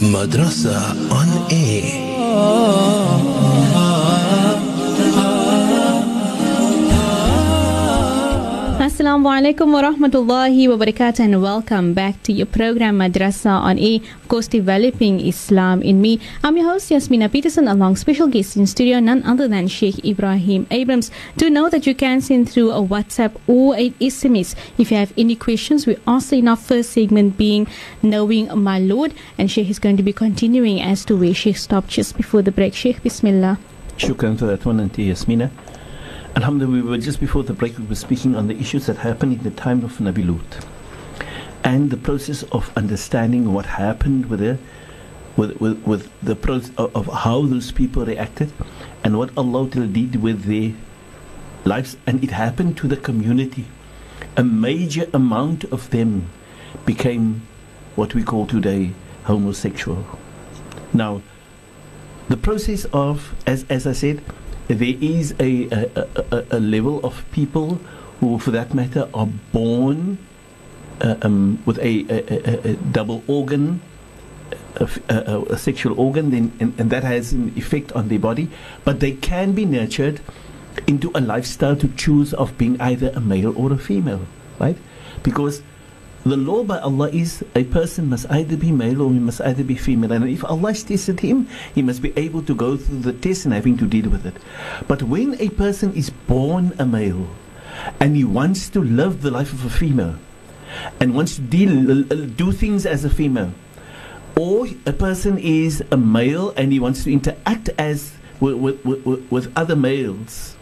Madrasa on air. Assalamu alaikum wa rahmatullahi wa barakatuh and welcome back to your program Madrasa on Air, of course developing Islam in me. I'm your host Yasmina Peterson along special guest in studio none other than Sheikh Ebrahim Abrahams. Do know that you can send through a WhatsApp or a SMS if you have any questions. We asked in our first segment being knowing my Lord and Sheikh is going to be continuing as to where Sheikh stopped just before the break. Sheikh Bismillah. Shukran for that one, Auntie Yasmina. Alhamdulillah, we were just before the break, we were speaking on the issues that happened in the time of Nabi Lut and the process of understanding what happened with the, with, with, with the process of, of how those people reacted and what Allah did with their lives. And it happened to the community. A major amount of them became what we call today homosexual. Now, the process of, as, as I said, there is a, a, a, a level of people who, for that matter, are born uh, um, with a, a, a, double organ, a, a, sexual organ, then, and, and that has an effect on their body. But they can be nurtured into a lifestyle to choose of being either a male or a female, right? Because the law by Allah is a person must either be male or he must either be female. And if Allah tested him, he must be able to go through the test and having to deal with it. But when a person is born a male and he wants to live the life of a female and wants to deal, do things as a female, or a person is a male and he wants to interact as with, with, with, with other males,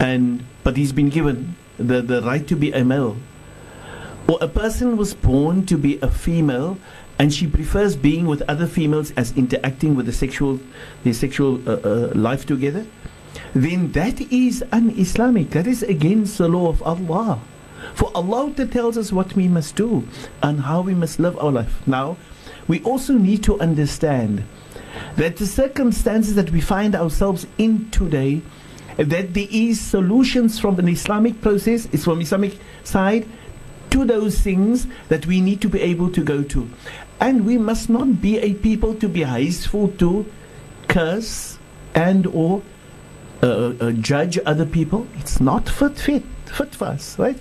and but he's been given the, the right to be a male or a person was born to be a female and she prefers being with other females as interacting with the sexual the sexual uh, uh, life together. Then that is un-islamic. That is against the law of allah. For allah tells us what we must do and how we must live our life. Now we also need to understand that the circumstances that we find ourselves in today that there is solutions from an islamic process is from islamic side to those things that we need to be able to go to. And we must not be a people to be hasteful to curse and or uh, uh, judge other people. It's not fit, fit, fit for us, right?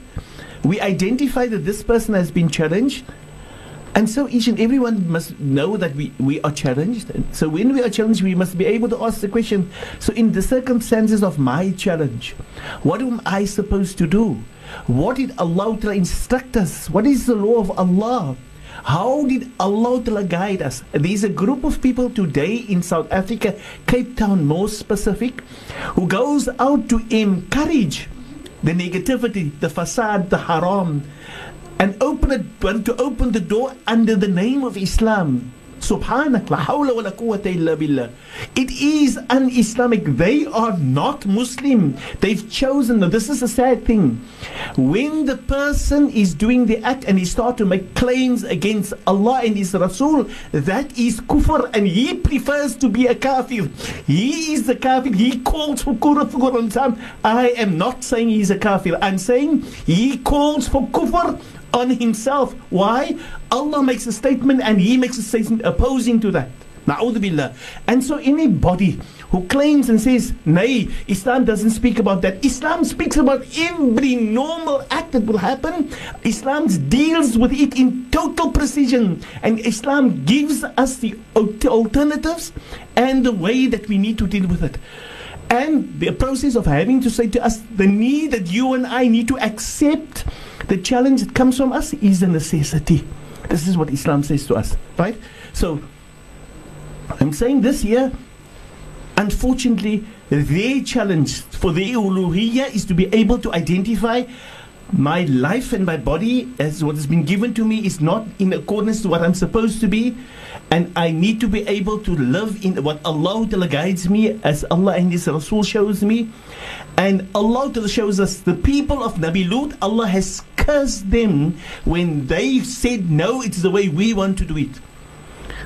We identify that this person has been challenged. And so each and everyone must know that we, we are challenged. And so when we are challenged, we must be able to ask the question so, in the circumstances of my challenge, what am I supposed to do? What did Allah instruct us? What is the law of Allah? How did Allah guide us? There's a group of people today in South Africa, Cape Town more specific, who goes out to encourage the negativity, the facade, the haram, and open it, to open the door under the name of Islam. Subhanak, la hawla wa la quwwata illa billah. It is un-Islamic. They are not Muslim. They've chosen, this is a sad thing. When the person is doing the act and he start to make claims against Allah and His Rasul, that is kufr and he prefers to be a kafir. He is the kafir. He calls for kufr on time. I am not saying he's a kafir. I'm saying he calls for kufr on himself. Why? Allah makes a statement and he makes a statement opposing to that. Na'udhu. And so anybody who claims and says, nay, Islam doesn't speak about that. Islam speaks about every normal act that will happen. Islam deals with it in total precision. And Islam gives us the alternatives and the way that we need to deal with it. And the process of having to say to us the need that you and I need to accept the challenge that comes from us is a necessity. This is what Islam says to us, right? So, I'm saying this here, unfortunately, their challenge for the uluhiyya is to be able to identify my life and my body as what has been given to me is not in accordance to what I'm supposed to be and I need to be able to live in what Allah guides me as Allah and His Rasul shows me and Allah shows us the people of Nabi Lut Allah has cursed them when they said no it's the way we want to do it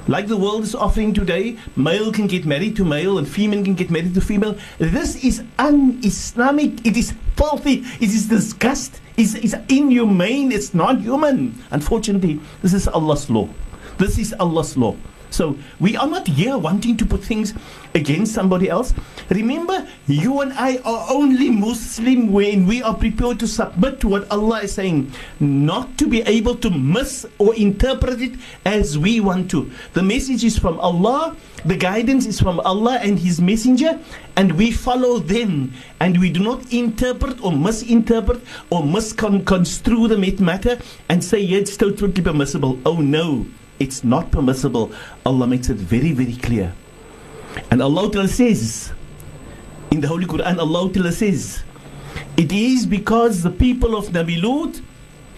like the world is offering today, male can get married to male and female can get married to female. This is un-Islamic. It is filthy. It is disgust. It's, it's inhumane. It's not human. Unfortunately, this is Allah's law. This is Allah's law. So we are not here wanting to put things against somebody else. Remember, you and I are only Muslim when we are prepared to submit to what Allah is saying, not to be able to miss or interpret it as we want to. The message is from Allah, the guidance is from Allah and His Messenger, and we follow them. And we do not interpret or misinterpret or misconstrue the matter and say, yeah, it's totally permissible. Oh no, it's not permissible. Allah makes it very, very clear. And Allah says, in the Holy Quran, Allah says, it is because the people of Nabi Lut,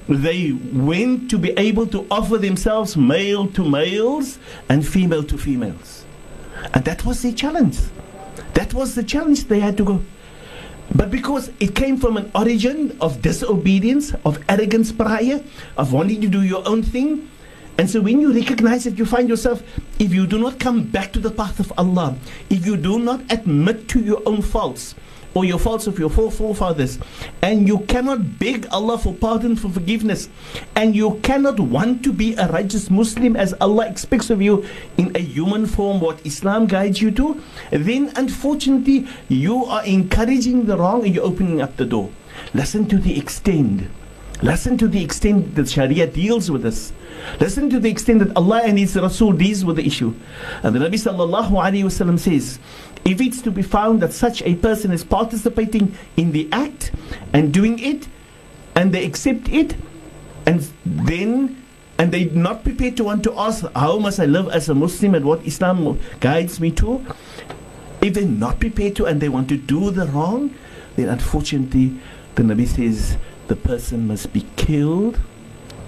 they went to be able to offer themselves male to males and female to females. And that was the challenge. That was the challenge they had to go. But because it came from an origin of disobedience, of arrogance prior, of wanting to do your own thing, and so when you recognize that you find yourself, if you do not come back to the path of Allah, if you do not admit to your own faults, or your faults of your forefathers, and you cannot beg Allah for pardon, for forgiveness, and you cannot want to be a righteous Muslim as Allah expects of you in a human form, what Islam guides you to, then unfortunately you are encouraging the wrong and you're opening up the door. Listen to the extent. Listen to the extent that Sharia deals with this. Listen to the extent that Allah and His Rasul deals with the issue. And the Nabi sallallahu alayhi wasallam says, if it's to be found that such a person is participating in the act and doing it, and they accept it, and then and they're not prepared to want to ask, how must I live as a Muslim and what Islam guides me to? If they're not prepared to and they want to do the wrong, then unfortunately, the Nabi says the person must be killed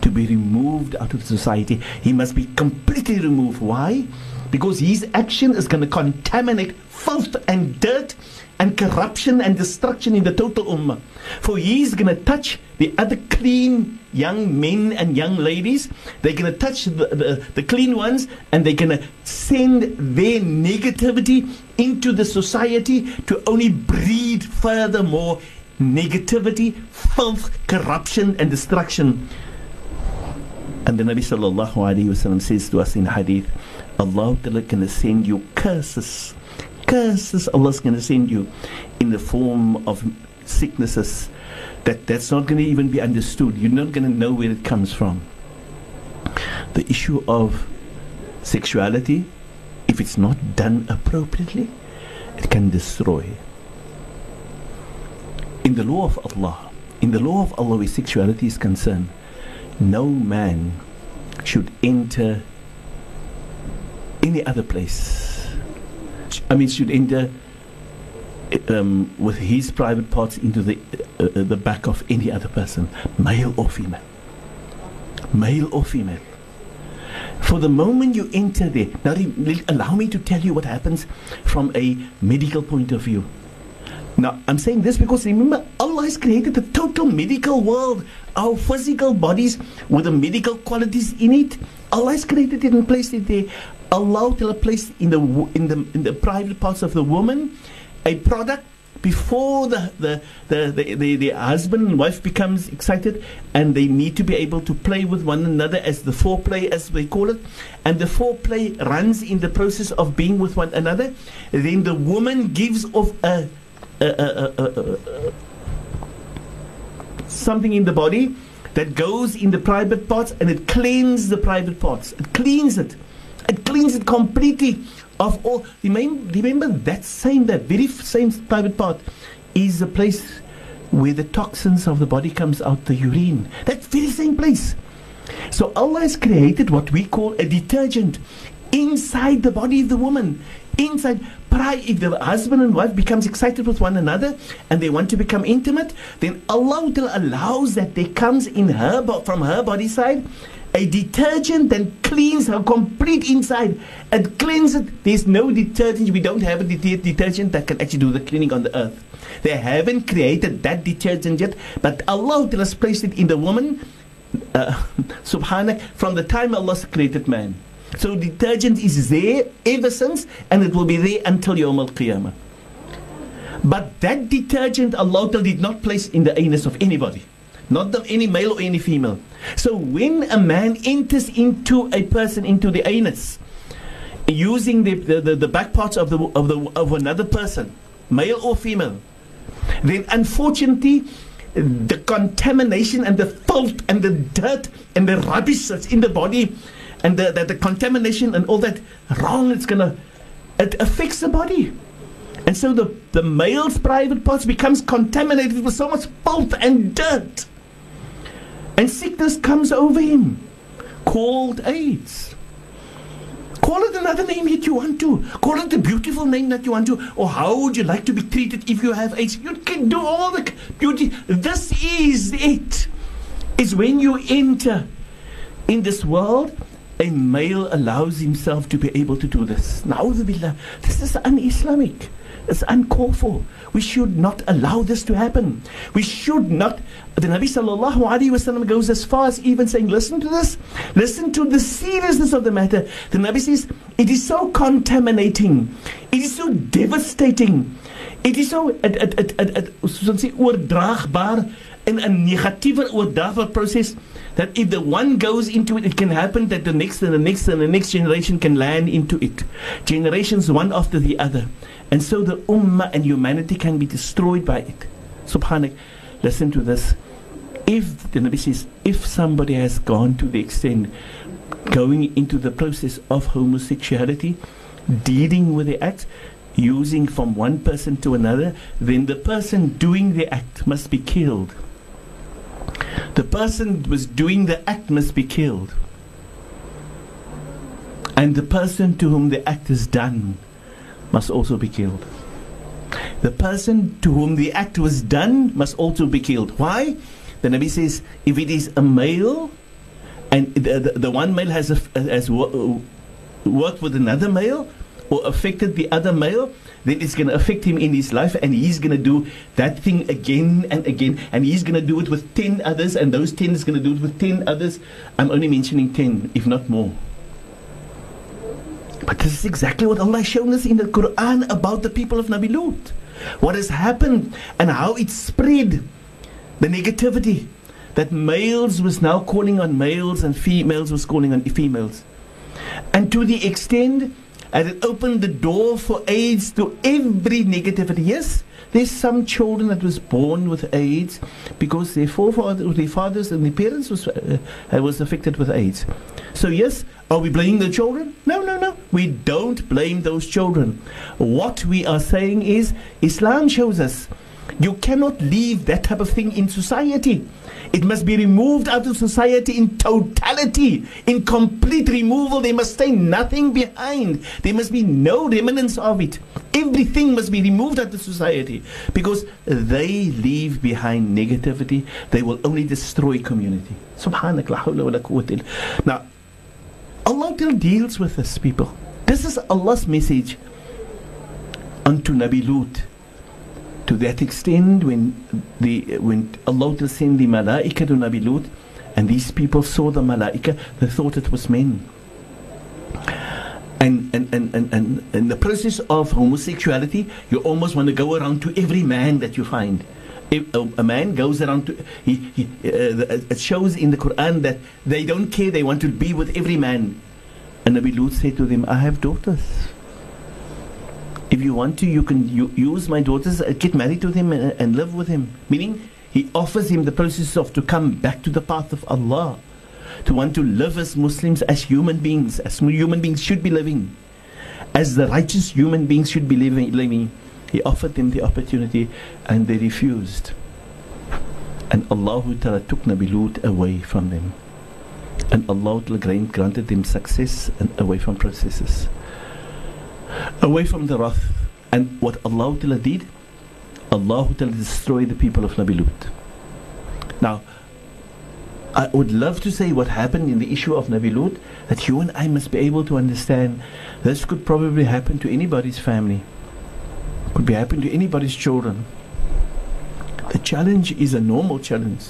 to be removed out of society. He must be completely removed. Why? Because his action is going to contaminate filth and dirt and corruption and destruction in the total ummah. For he's going to touch the other clean young men and young ladies. They're going to touch the, the, the clean ones and they're going to send their negativity into the society to only breed furthermore negativity, filth, corruption, and destruction. And the Nabi sallallahu alayhi wasallam says to us in hadith, Allah to send you curses. Curses Allah's going to send you in the form of sicknesses that that's not going to even be understood. You're not going to know where it comes from. The issue of sexuality, if it's not done appropriately, it can destroy. In the law of Allah, in the law of Allah where sexuality is concerned, no man should enter any other place. I mean, should enter um, with his private parts into the uh, uh, the back of any other person, male or female. Male or female. For the moment you enter there, now allow me to tell you what happens from a medical point of view. Now, I'm saying this because remember, Allah has created the total medical world, our physical bodies with the medical qualities in it. Allah has created it and placed it there. Allah will place in the in the in the private parts of the woman a product before the the, the, the, the, the husband and wife becomes excited and they need to be able to play with one another as the foreplay as they call it and the foreplay runs in the process of being with one another then the woman gives off a Uh, uh, uh, something in the body that goes in the private parts and it cleans the private parts. It cleans it. It cleans it completely of all. Remember, remember that same, that very same private part is the place where the toxins of the body comes out, the urine. That very same place. So Allah has created what we call a detergent inside the body of the woman. Inside pray if the husband and wife becomes excited with one another and they want to become intimate, then Allah allows that there comes in her from her body side a detergent that cleans her complete inside. It cleans it. There's no detergent. We don't have a det- detergent that can actually do the cleaning on the earth. They haven't created that detergent yet, but Allah has placed it in the woman, uh, subhanak, from the time Allah created man. So detergent is there ever since and it will be there until Yawm al Qiyamah. But that detergent Allah did not place in the anus of anybody. Not the, any male or any female. So when a man enters into a person, into the anus, using the, the, the, the back parts of, the, of, the, of another person, male or female, then unfortunately, the contamination and the filth and the dirt and the rubbish that's in the body and the, the, the contamination and all that wrong, it's to, it affects the body. And so the, the male's private parts becomes contaminated with so much filth and dirt. And sickness comes over him, called AIDS. Call it another name that you want to. Call it the beautiful name that you want to. Or how would you like to be treated if you have AIDS? You can do all the beauty. This is it. Is when you enter in this world, a male allows himself to be able to do this. Now, this is un Islamic. It's uncalled for. We should not allow this to happen. We should not. The Nabi sallallahu alaihi wasallam goes as far as even saying, "Listen to this. Listen to the seriousness of the matter." The Nabi says, "It is so contaminating. It is so devastating. It is so it it it it, it ons sê oordraagbaar in 'n negatiewe oordraagbare proses that if the one goes into it, it can happen that the next and the next and the next generation can land into it. Generations one after the other. And so the ummah and humanity can be destroyed by it. Subhanak, listen to this. If the Nabi says, if somebody has gone to the extent going into the process of homosexuality, dealing with the act, using from one person to another, then the person doing the act must be killed. The person was doing the act must be killed. And the person to whom the act is done must also be killed. The person to whom the act was done must also be killed. Why? The Nabi says, if it is a male, and the, the, the one male has, a, has worked with another male or affected the other male, then it's going to affect him in his life, and he's going to do that thing again and again, and he's going to do it with 10 others, and those 10 is going to do it with 10 others. I'm only mentioning 10, if not more. But this is exactly what Allah has shown us in the Quran about the people of Nabi Lut. What has happened and how it spread the negativity that males was now calling on males and females was calling on females. And to the extent that it opened the door for AIDS to every negativity. Yes, there's some children that was born with AIDS because their forefathers, their fathers and their parents was, uh, was affected with AIDS. So yes, are we blaming the children? No, no, no. We don't blame those children. What we are saying is Islam shows us you cannot leave that type of thing in society. It must be removed out of society in totality, in complete removal. There must stay nothing behind. There must be no remnants of it. Everything must be removed out of society because they leave behind negativity. They will only destroy community. Subhanallah. Now, Allah deals with us, people. This is Allah's message unto Nabi Lut to that extent when the when Allah sent the malaika to Nabi Lut and these people saw the malaika they thought it was men. And and, and, and, and in the process of homosexuality you almost want to go around to every man that you find. If a, man goes around to he, he uh, it shows in the Quran that they don't care they want to be with every man. And Nabi Lut said to them I have daughters you want to, you can u- use my daughters, uh, get married to him and, and live with him. Meaning, he offers him the process of to come back to the path of Allah, to want to live as Muslims, as human beings, as human beings should be living, as the righteous human beings should be living. living. He offered them the opportunity, and they refused. And Allah Ta'ala took Nabi Lut away from them. And Allah granted them success and away from processes away from the wrath. And what Allah did, Allah destroyed the people of Nabi Lut. Now, I would love to say what happened in the issue of Nabi Lut, that you and I must be able to understand this could probably happen to anybody's family, could be happen to anybody's children. The challenge is a normal challenge.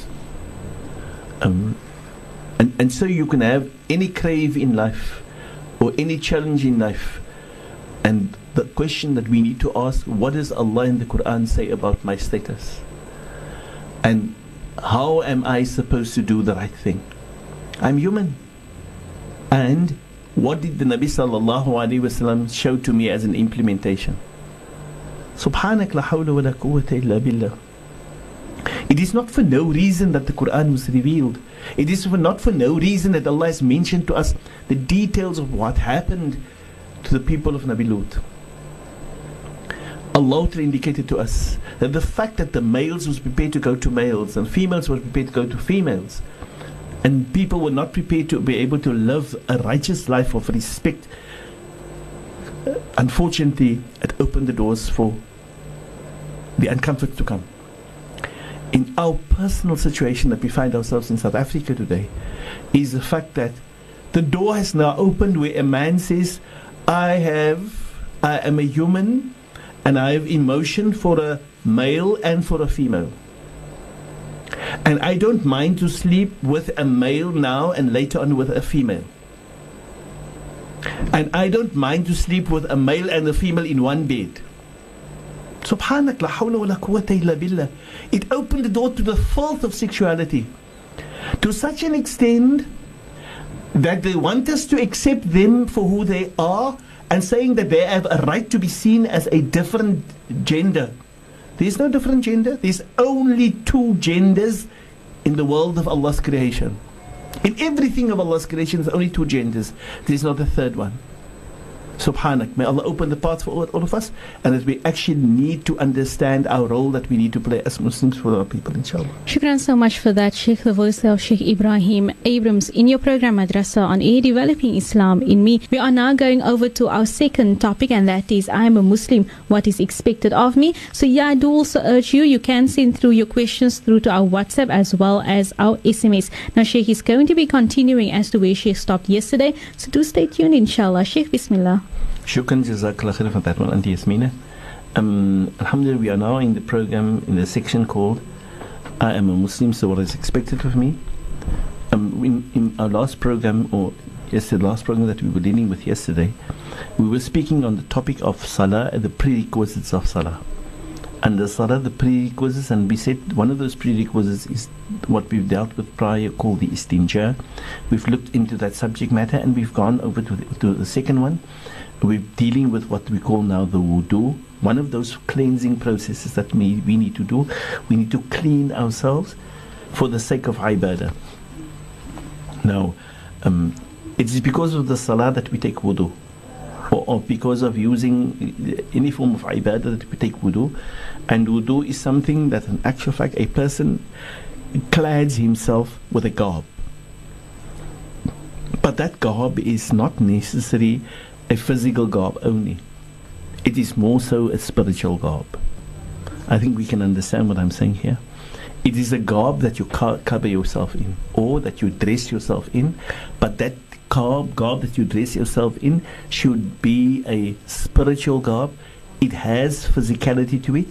Um, and, and so you can have any crave in life or any challenge in life and the question that we need to ask what does Allah in the Quran say about my status? And how am I supposed to do the right thing? I'm human. And what did the Nabi sallallahu show to me as an implementation? Subhanak la hawla wa la quwwata illa billah. It is not for no reason that the Quran was revealed. It is for not for no reason that Allah has mentioned to us the details of what happened to the people of Nabi Lut. Allah indicated to us that the fact that the males was prepared to go to males and females were prepared to go to females and people were not prepared to be able to live a righteous life of respect uh, unfortunately it opened the doors for the uncomfort to come in our personal situation that we find ourselves in South Africa today is the fact that the door has now opened where a man says I have I am a human and I have emotion for a male and for a female. And I don't mind to sleep with a male now and later on with a female. And I don't mind to sleep with a male and a female in one bed. Subhanak la hawla wa la quwwata illa billah. It opened the door to the filth of sexuality. To such an extent that they want us to accept them for who they are and saying that they have a right to be seen as a different gender. There's no different gender. There's only two genders in the world of Allah's creation. In everything of Allah's creation, there's only two genders. There's not a third one. Subhanak. May Allah open the path for all, all, of us and that we actually need to understand our role that we need to play as Muslims for our people, inshallah. Shukran so much for that, Sheikh, the voice of Sheikh Ebrahim Abrahams in your program Madrasa on Air Developing Islam in Me. We are now going over to our second topic and that is I am a Muslim, what is expected of me. So yeah, I do also urge you, you can send through your questions through to our WhatsApp as well as our SMS. Now Sheikh is going to be continuing as to where Sheikh stopped yesterday. So do stay tuned inshallah. Sheikh, Bismillah. Shukran Jazakallah khair for that one, Auntie Yasmina. Um, Alhamdulillah, we are now in the program in the section called I am a Muslim, so what is expected of me? Um, in, in our last program, or yes, the last program that we were dealing with yesterday, we were speaking on the topic of Salah and the prerequisites of Salah. And the Salah, the prerequisites, and we said one of those prerequisites is what we've dealt with prior called the istinja. We've looked into that subject matter and we've gone over to the, to the second one we're dealing with what we call now the wudu. One of those cleansing processes that we, we need to do. We need to clean ourselves for the sake of ibadah. Now, um, it is because of the salah that we take wudu. Or, or, because of using any form of ibadah that we take wudu. And wudu is something that, in actual fact, a person clads himself with a garb. But that garb is not necessary a physical garb only. It is more so a spiritual garb. I think we can understand what I'm saying here. It is a garb that you cover yourself in, or that you dress yourself in, but that garb, garb that you dress yourself in should be a spiritual garb. It has physicality to it,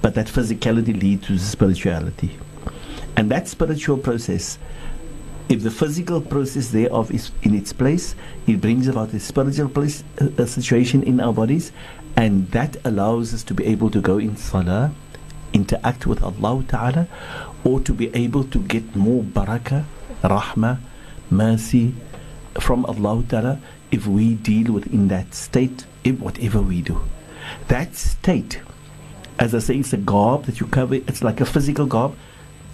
but that physicality leads to spirituality. And that spiritual process if the physical process thereof is in its place, it brings about a spiritual place, a, a situation in our bodies, and that allows us to be able to go in salah, interact with Allah Ta'ala, or to be able to get more barakah, rahmah, mercy from Allah Ta'ala if we deal within that state, in whatever we do. That state, as I say, it's a garb that you cover, it's like a physical garb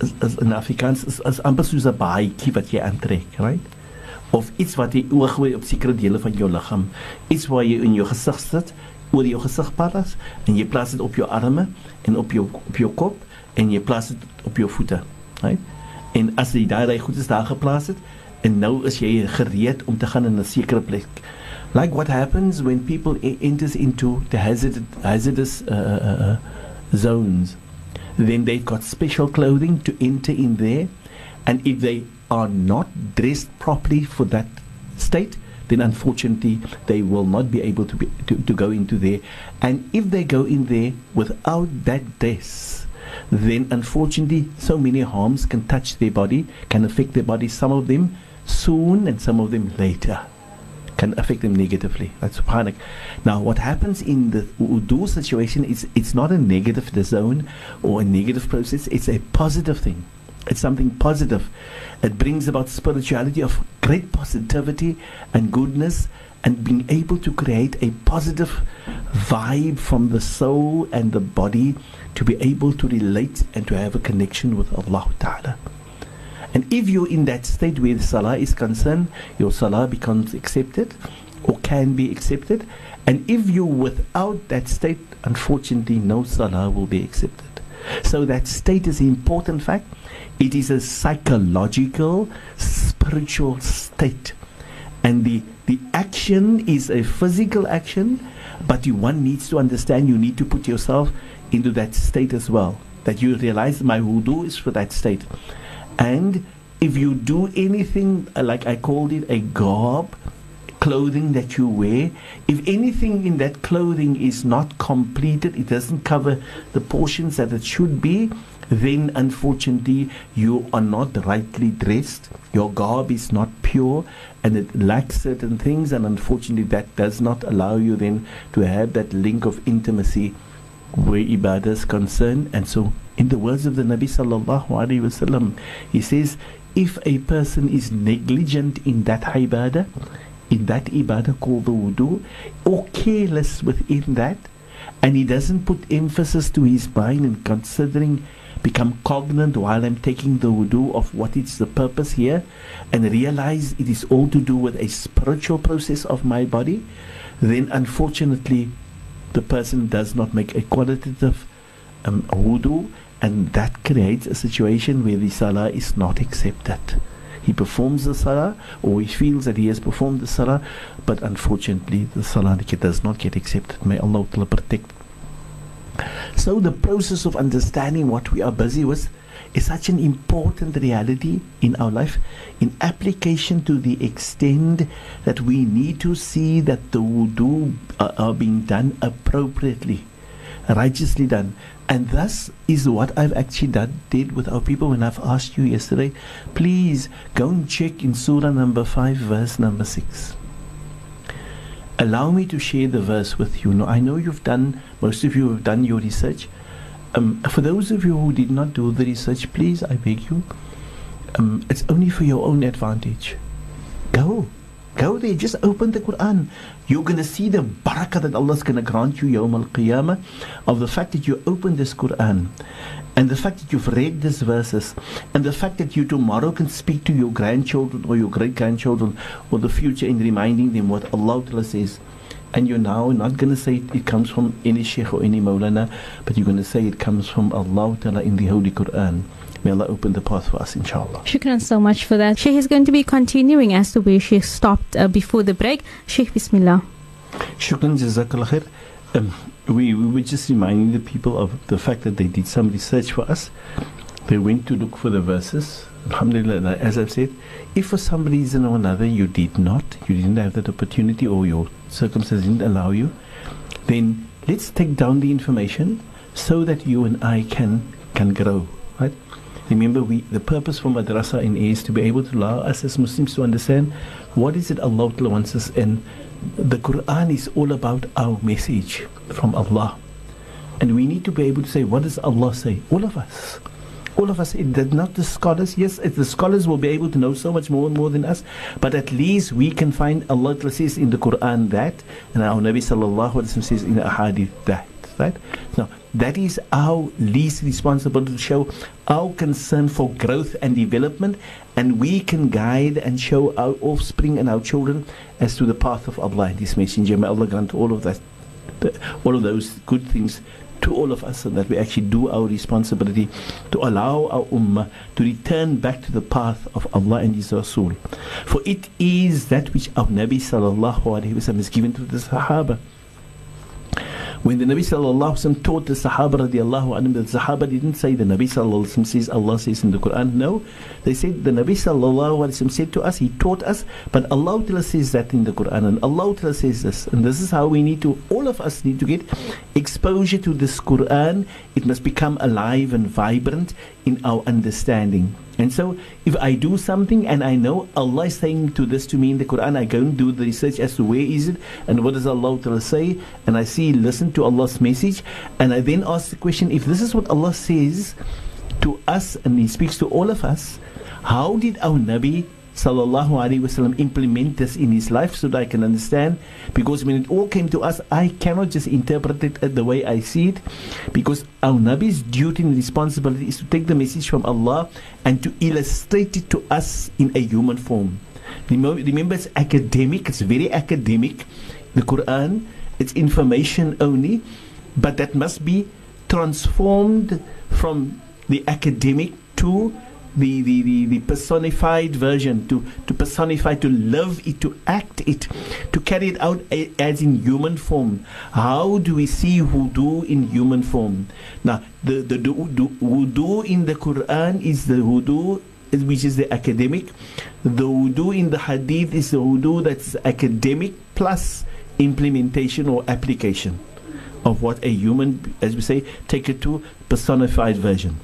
is in Afrikaans is, is amper soos 'n baadjie wat jy aantrek, right? Of iets wat jy oorgooi op sekere dele van jou liggaam, iets waar jy in jou gesig sit, oor jou gesig pas en jy plaas dit op jou arme en op jou op jou kop en jy plaas dit op jou voete, right? En as jy daai goed is daar geplaas het en nou is jy gereed om te gaan in 'n sekere plek. Like what happens when people enters into the hazard, hazardous uh, uh, uh, zones then they've got special clothing to enter in there. And if they are not dressed properly for that state, then unfortunately they will not be able to, be, to, to go into there. And if they go in there without that dress, then unfortunately so many harms can touch their body, can affect their body, some of them soon and some of them later can affect them negatively. That's subhanak. Now, what happens in the wudu situation is it's not a negative zone or a negative process, it's a positive thing. It's something positive. It brings about spirituality of great positivity and goodness and being able to create a positive vibe from the soul and the body to be able to relate and to have a connection with Allah Ta'ala. And if you're in that state where the salah is concerned, your salah becomes accepted or can be accepted. And if you're without that state, unfortunately, no salah will be accepted. So that state is an important fact. It is a psychological, spiritual state. And the, the action is a physical action, but you, one needs to understand you need to put yourself into that state as well. That you realize my wudu is for that state. And if you do anything, uh, like I called it, a garb, clothing that you wear, if anything in that clothing is not completed, it doesn't cover the portions that it should be, then unfortunately you are not rightly dressed. Your garb is not pure and it lacks certain things, and unfortunately that does not allow you then to have that link of intimacy where ibadah is concerned. And so, in the words of the Nabi sallallahu alaihi wasallam, he says, if a person is negligent in that ibadah, in that ibadah called the wudu, or careless within that, and he doesn't put emphasis to his mind and considering, become cognizant while I'm taking the wudu of what is the purpose here, and realize it is all to do with a spiritual process of my body, then unfortunately the person does not make a qualitative um, wudu, and that creates a situation where the salah is not accepted. He performs the salah, or he feels that he has performed the salah, but unfortunately the salah does not get accepted. May Allah protect. So the process of understanding what we are busy with is such an important reality in our life in application to the extent that we need to see that the wudu uh, are, are being done appropriately righteously done and thus is what I've actually done, did with our people when I've asked you yesterday. Please go and check in Surah number 5, verse number 6. Allow me to share the verse with you. Now, I know you've done, most of you have done your research. Um, for those of you who did not do the research, please, I beg you, um, it's only for your own advantage. Go. Go there, just open the Quran. You're going to see the barakah that Allah is going to grant you Yawm al Qiyamah of the fact that you open this Quran and the fact that you've read these verses and the fact that you tomorrow can speak to your grandchildren or your great grandchildren or the future in reminding them what Allah says. And you're now not going to say it, it, comes from any sheikh or any maulana, but you're going to say it comes from Allah Ta'ala in the Holy Quran. May Allah open the path for us, inshallah. Shukran so much for that. Sheikh is going to be continuing as to where Sheikh stopped uh, before the break. Sheikh, Bismillah. Shukran, Jazakallah khair. Um, we, we were just reminding the people of the fact that they did some research for us. They went to look for the verses. Alhamdulillah, as I've said, if for some reason or another you did not, you didn't have that opportunity or your circumstances didn't allow you, then let's take down the information so that you and I can can grow, right? Remember, we the purpose for madrasa in is to be able to allow us as Muslims to understand what is it Allah wants us, and the Quran is all about our message from Allah, and we need to be able to say, what does Allah say? All of us. All of us, it not the scholars. Yes, the scholars will be able to know so much more and more than us, but at least we can find Allah says in the Quran that, and our Nabi sallallahu alaihi wasallam says in the Ahadith that. Right? Now, that is our least responsibility to show our concern for growth and development, and we can guide and show our offspring and our children as to the path of Allah and His Messenger. May Allah grant all of that, all of those good things to all of us, and that we actually do our responsibility to allow our ummah to return back to the path of Allah and His Rasul. For it is that which our Nabi sallallahu alaihi wasallam has given to the Sahaba. When the Nabi sallallahu alaihi wasallam taught the Sahaba radiallahu anhum, the Sahaba didn't say the Nabi sallallahu alaihi wasallam says Allah says in the Quran. No, they said the Nabi sallallahu alaihi wasallam said to us, He taught us, but Allah says that in the Quran, and Allah says this, and this is how we need to. All of us need to get exposure to this Quran. It must become alive and vibrant in our understanding. And so, if I do something and I know Allah is saying to this to me in the Quran, I go and do the research as to where is it and what does Allah say, and I see, listen to Allah's message, and I then ask the question: If this is what Allah says, to us and He speaks to all of us. How did our Nabi sallallahu alaihi wasallam implement this in his life so that I can understand. Because when it all came to us I cannot just interpret it the way I see it. Because our Nabi's duty and responsibility is to take the message from Allah and to illustrate it to us in a human form. Remember it's academic it's very academic the Quran. It's information only but that must be transformed from the academic to the, the, the, the, personified version, to, to personify, to live it, to act it, to carry it out a, as in human form. How do we see wudu in human form? Now, the, the, the, in the Quran is the wudu which is the academic. The wudu in the hadith is the wudu that's academic plus implementation or application of what a human, as we say, take it to personified version.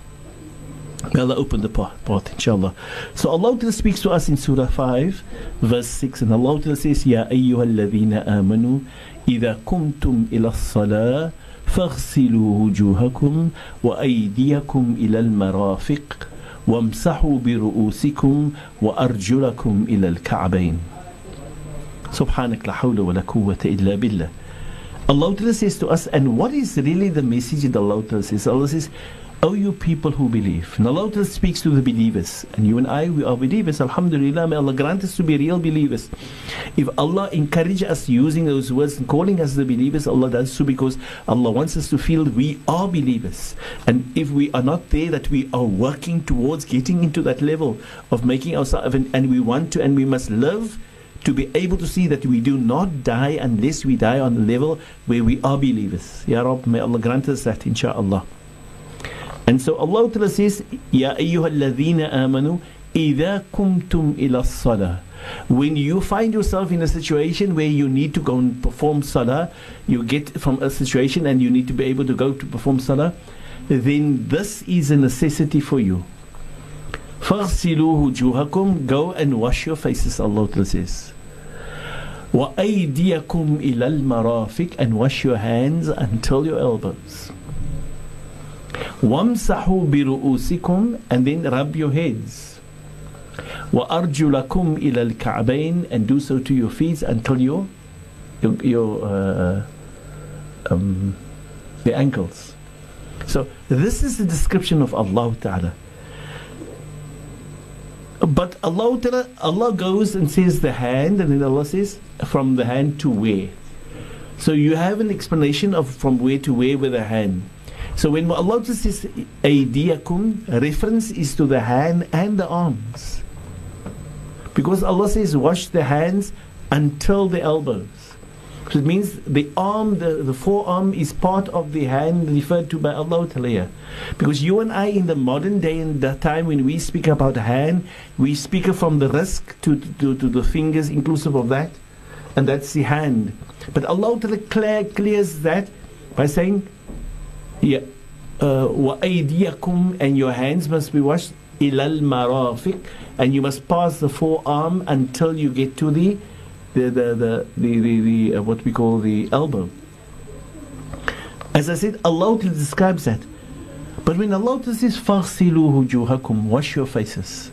May Allah open the path, inshallah. So Allah speaks to us in Surah 5, verse 6, and Allah says, Ya ayyuha alladhina amanu, إذا كنتم إلى الصلاة فاغسلوا وجوهكم وأيديكم إلى المرافق وامسحوا برؤوسكم وأرجلكم إلى الكعبين سبحانك لا حول ولا قوة إلا بالله Allah says to us, and what is really the message that Allah says? Allah says, O you people who believe. And Allah speaks to the believers. And you and I, we are believers. Alhamdulillah, may Allah grant us to be real believers. If Allah encourages us using those words and calling us the believers, Allah does so because Allah wants us to feel we are believers. And if we are not there, that we are working towards getting into that level of making ourselves, and, and we want to, and we must live to be able to see that we do not die unless we die on the level where we are believers. Ya Rab, may Allah grant us that, inshaAllah. And so Allah Ta'ala says, Ya ayyuhalladhina amanu, إِذَا كُمْتُمْ إِلَى الصَّلَاةِ When you find yourself in a situation where you need to go and perform salah, you get from a situation and you need to be able to go to perform salah, then this is a necessity for you. فَغْسِلُوا وُجُوهَكُمْ Go and wash your faces, Allah Ta'ala says. وَأَيْدِيَكُمْ إِلَى الْمَرَافِقِ And wash your hands until your elbows. وَامْسَحُوا بِرُؤُوسِكُمْ And then rub your heads. وَأَرْجُلَكُمْ إِلَى الْكَعْبَيْنِ And do so to your feet until your, your, your uh, um, the ankles. So this is the description of Allah Ta'ala. But Allah Ta'ala, Allah goes and says the hand, and then Allah says from the hand to where. So you have an explanation of from where to where with the hand. So when Allah says aydiyakum, reference is to the hand and the arms. Because Allah says wash the hands until the elbows. So it means the arm, the, the forearm is part of the hand referred to by Allah Ta'ala. Because you and I in the modern day and the time when we speak about hand, we speak from the wrist to, to, to the fingers inclusive of that. And that's the hand. But Allah Ta'ala clear, clears that by saying yeah. Uh, وَأَيْدِيَكُمْ And your hands must be washed إِلَى الْمَرَافِقِ And you must pass the forearm until you get to the the the the, the, the, the uh, what we call the elbow. As I said, Allah describes that. But when Allah says فَغْسِلُوا وُجُوهَكُمْ Wash your faces.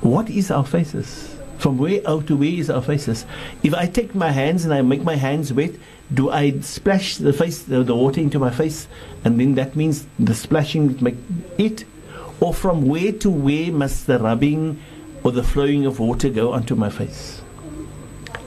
What is our faces? From where out to where is our faces? If I take my hands and I make my hands wet, do I splash the face the, the, water into my face? And then that means the splashing make it? Or from where to where must the rubbing or the flowing of water go onto my face?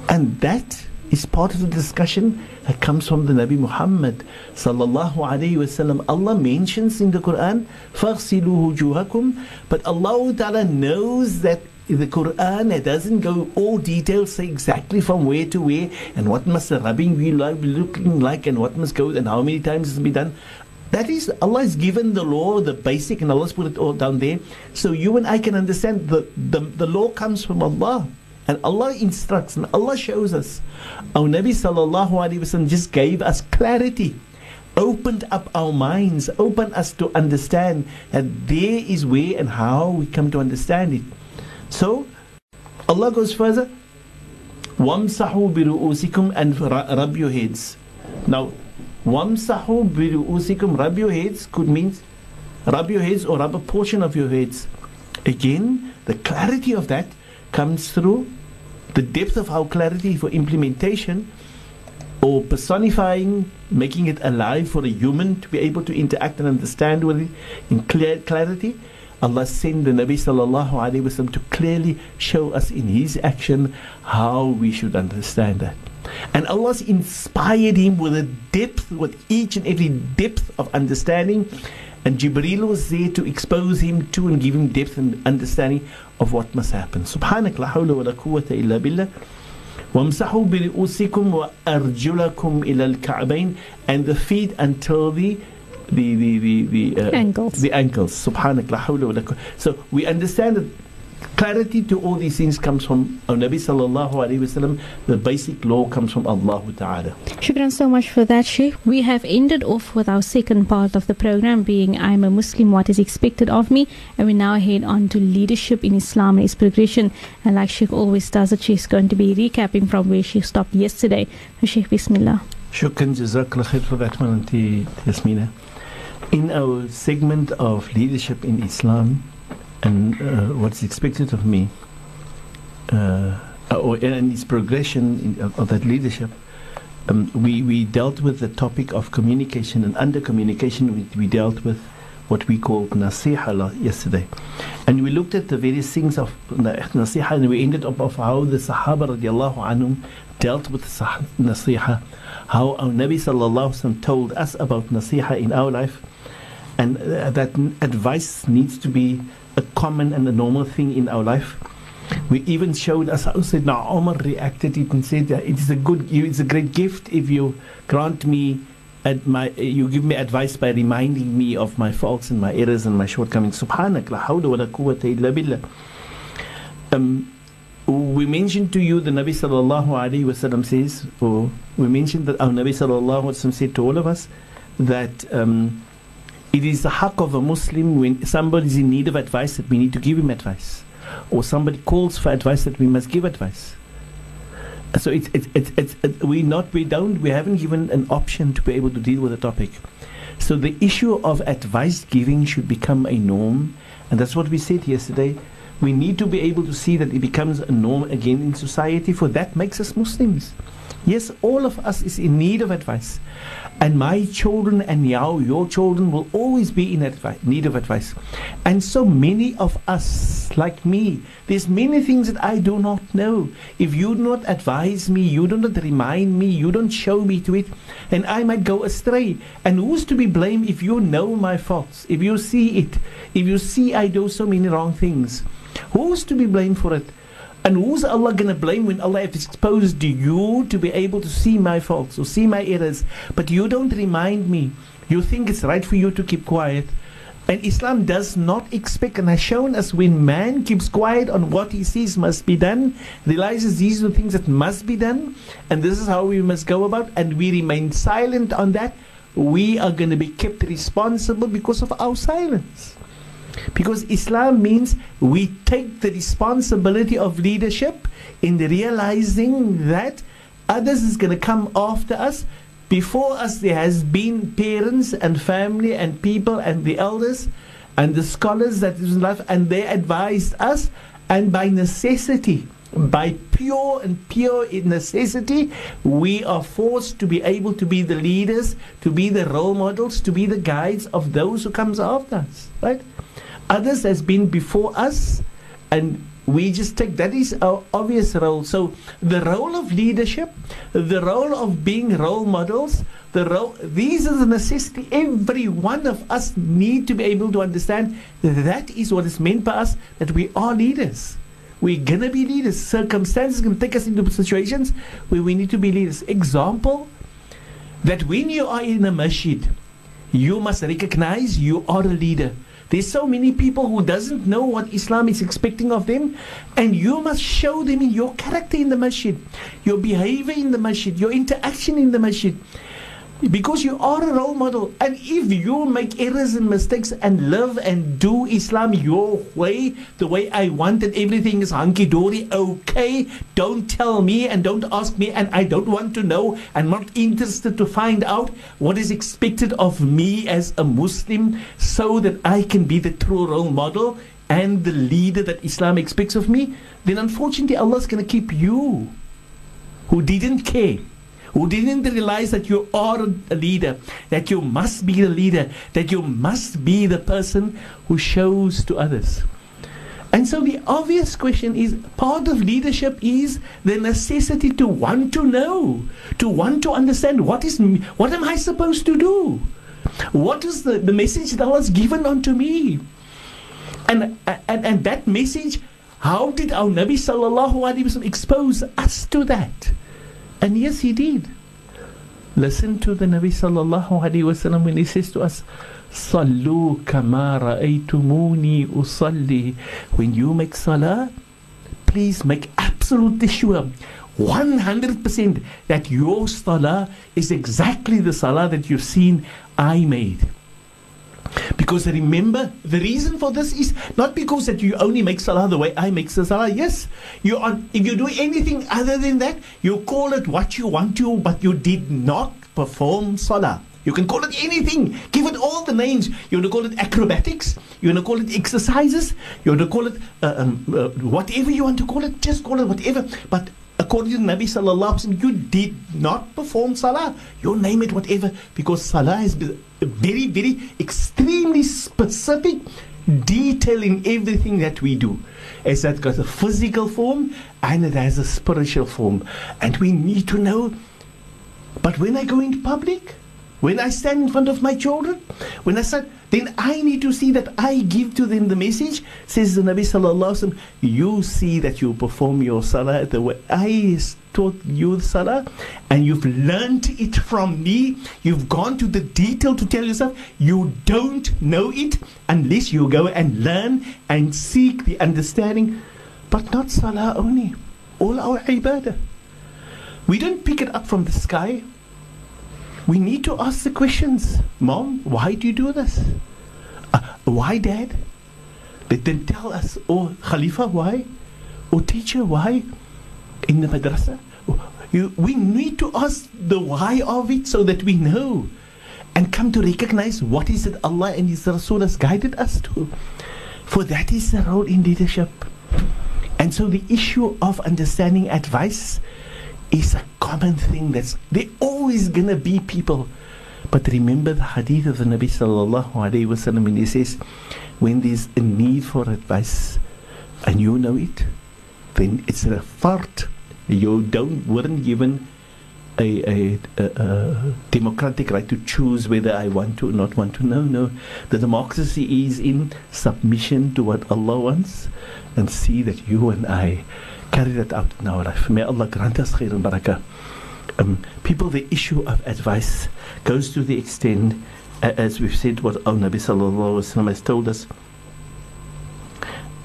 And that is part of the discussion that comes from the Nabi Muhammad sallallahu alaihi wasallam. Allah mentions in the Quran, "Faghsilu wujuhakum," but Allah Taala knows that the Quran it doesn't go all details say exactly from where to where and what must the rubbing be like, looking like and what must go and how many times it be done. That is Allah has given the law the basic and Allah's put it all down there. So you and I can understand the, the, the law comes from Allah. And Allah instructs and Allah shows us. Our Nabi sallallahu alaihi wasallam just gave us clarity. Opened up our minds opened us to understand that there is where and how we come to understand it so Allah goes further. Wamsahu biru'usikum and rub your heads. Now, wamsahu biru'usikum, rub your heads could mean rub your heads or rub a portion of your heads. Again, the clarity of that comes through the depth of our clarity for implementation or personifying, making it alive for a human to be able to interact and understand with it in clear clarity. Allah sent the Nabi sallallahu alaihi wasallam to clearly show us in His action how we should understand that. And Allah's inspired him with a depth, with each and every depth of understanding. And Jibreel was there to expose him to and give him depth and understanding of what must happen. Subhanak la hawla wa la quwwata illa billah. وامسحوا برؤوسكم وأرجلكم إلى الكعبين and the feet until the the the the, the uh, Ankles. the ankles subhanak la hawla wa so we understand that clarity to all these things comes from our Nabi sallallahu alaihi wasallam the basic law comes from Allah ta'ala Shukran so much for that, Sheikh. We have ended off with our second part of the program being I'm a Muslim, what is expected of me. And we now head on to leadership in Islam and its progression. And like Sheikh always does it, she's going to be recapping from where she stopped yesterday. So Sheikh, Bismillah. Shukran jazakallah khair for that one Auntie Yasmina in our segment of leadership in Islam and uh, what's expected of me uh, or and its progression in, of, of that leadership um, we, we dealt with the topic of communication and under communication we, we dealt with what we called nasiha yesterday. And we looked at the various things of na- nasiha and we ended up of how the sahaba radiallahu anhum dealt with nasiha how our Nabi sallallahu told us about nasiha in our life and uh, that advice needs to be a common and a normal thing in our life. We even showed us how Sayyidina Umar reacted it and said that it is a good it's a great gift if you grant me at my you give me advice by reminding me of my faults and my errors and my shortcomings. Subhanak la wa um, we mentioned to you the Nabi sallallahu alaihi wasallam says or we mentioned that our Nabi sallallahu alaihi wasallam said to all of us that um, it is the haq of a Muslim when somebody is in need of advice that we need to give him advice or somebody calls for advice that we must give advice. So it's it's it's, it's it, we not we don't we haven't given an option to be able to deal with the topic. So the issue of advice giving should become a norm, and that's what we said yesterday. We need to be able to see that it becomes a norm again in society, for that makes us Muslims. Yes, all of us is in need of advice. And my children and your, your children will always be in advi- need of advice. And so many of us, like me, there's many things that I do not know. If you do not advise me, you do not remind me, you don't show me to it, and I might go astray. And who's to be blamed if you know my faults, if you see it, if you see I do so many wrong things? Who's to be blamed for it? And who's Allah going to blame when Allah has exposed you to be able to see my faults or see my errors, but you don't remind me? You think it's right for you to keep quiet. And Islam does not expect and has shown us when man keeps quiet on what he sees must be done, realizes these are the things that must be done, and this is how we must go about, and we remain silent on that, we are going to be kept responsible because of our silence. Because Islam means we take the responsibility of leadership in realizing that others is going to come after us. Before us, there has been parents and family and people and the elders and the scholars that is in life, and they advised us. And by necessity, by pure and pure necessity, we are forced to be able to be the leaders, to be the role models, to be the guides of those who comes after us. Right? Others has been before us and we just take that is our obvious role. So the role of leadership the role of being role models the role these are the necessity every one of us need to be able to understand that is what is meant by us that we are leaders. We're gonna be leaders. Circumstances can take us into situations where we need to be leaders. Example that when you are in a masjid you must recognize you are a leader there's so many people who doesn't know what Islam is expecting of them, and you must show them in your character in the masjid, your behavior in the masjid, your interaction in the masjid. Because you are a role model. And if you make errors and mistakes and live and do Islam your way, the way I want it, everything is hunky dory, okay, don't tell me and don't ask me, and I don't want to know. I'm not interested to find out what is expected of me as a Muslim so that I can be the true role model and the leader that Islam expects of me. Then unfortunately, Allah is going to keep you who didn't care who didn't realize that you are a leader, that you must be the leader, that you must be the person who shows to others. And so the obvious question is part of leadership is the necessity to want to know, to want to understand what is what am I supposed to do? What is the, the message that was given unto me? And, and and that message, how did our Nabi sallallahu alaihi wasallam expose us to that? And yes, he did. Listen to the Nabi sallallahu alaihi wasallam when he says to us, Sallu kama ra'aytumuni usalli. When you make salah, please make absolutely sure 100% that your salah is exactly the salah that you've seen I made. Because remember, the reason for this is not because that you only make salah the way I make salah. Yes, you are. If you do anything other than that, you call it what you want to, but you did not perform salah. You can call it anything. Give it all the names. You want to call it acrobatics. You want to call it exercises. You want to call it uh, um, uh, whatever you want to call it. Just call it whatever. But according to Nabi Sallallahu Alaihi Wasallam, you did not perform salah. You name it whatever because salah is very, very extremely specific detail in everything that we do. It's that got a physical form and it has a spiritual form. And we need to know. But when I go into public, when I stand in front of my children, when I start, then I need to see that I give to them the message. Says the Nabi Sallallahu Alaihi Wasallam, you see that you perform your salah the way I taught you salah, and you've learned it from me. You've gone to the detail to tell yourself you don't know it unless you go and learn and seek the understanding. But not salah only, all our ibadah. We don't pick it up from the sky we need to ask the questions. Mom, why do you do this? Uh, why, Dad? They then tell us, oh, Khalifa, why? Oh, teacher, why? In the madrasa? You, we need to ask the why of it so that we know and come to recognize what is it Allah and His Rasul has guided us to. For that is the role in leadership. And so the issue of understanding advice is a common thing that's there always gonna be people. But remember the hadith of the Nabi sallallahu alayhi wasallam when he says, when there's a need for advice and you know it, then it's a fard. You don't weren't given a, a, a, a, democratic right to choose whether I want to or not want to. No, no. The democracy is in submission to what Allah wants and see that you and I carry that out in our life. May Allah grant us khair and barakah. Um, people, the issue of advice goes to the extent, uh, as we've said, what Al Nabi Sallallahu Alaihi Wasallam has told us.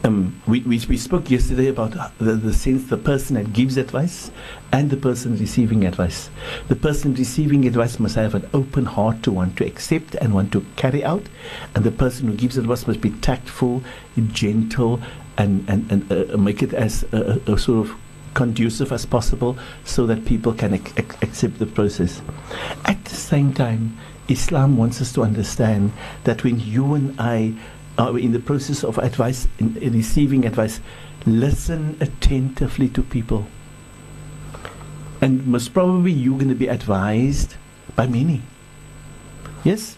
Um, we, we, we spoke yesterday about the, the sense the person that gives advice and the person receiving advice. The person receiving advice must have an open heart to want to accept and want to carry out, and the person who gives advice must be tactful, gentle, and, and, and uh, make it as a, a, sort of conducive as possible so that people can ac- ac- accept the process. At the same time, Islam wants us to understand that when you and I are in the process of advice, in, in receiving advice, listen attentively to people. And most probably you're going to be advised by many. Yes?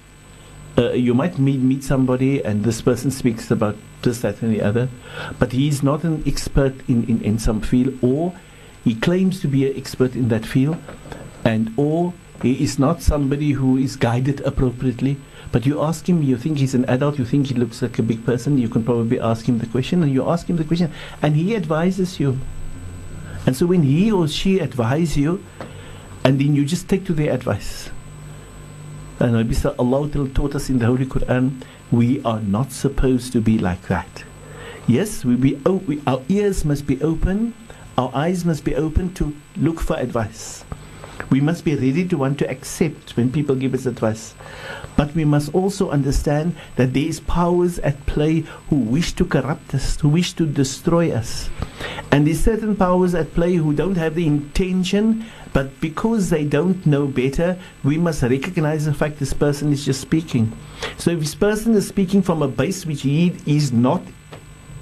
Uh, you might meet, meet somebody and this person speaks about this, that, and the other. But he is not an expert in, in, in some field, or he claims to be an expert in that field, and or he is not somebody who is guided appropriately. But you ask him, you think he's an adult, you think he looks like a big person, you can probably ask him the question, and you ask him the question, and he advises you. And so when he or she advises you, and then you just take to their advice. And Allah taught us in the Holy Quran we are not supposed to be like that. Yes, we be we, our ears must be open, our eyes must be open to look for advice. We must be ready to want to accept when people give us advice. But we must also understand that there is powers at play who wish to corrupt us, who wish to destroy us. And there's certain powers at play who don't have the intention, but because they don't know better, we must recognize the fact this person is just speaking. So if this person is speaking from a base which he is not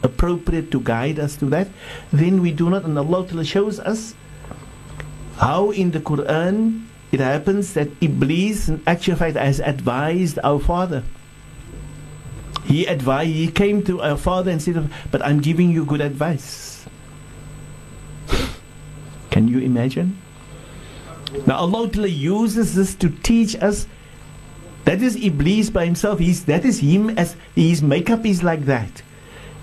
appropriate to guide us to that, then we do not. And Allah shows us how in the Quran it happens that Iblis, in actual fact, has advised our father. He advised, he came to our father and said, But I'm giving you good advice. Can you imagine? Now Allah uses this to teach us that is Iblis by himself. He's, that is him as his makeup is like that.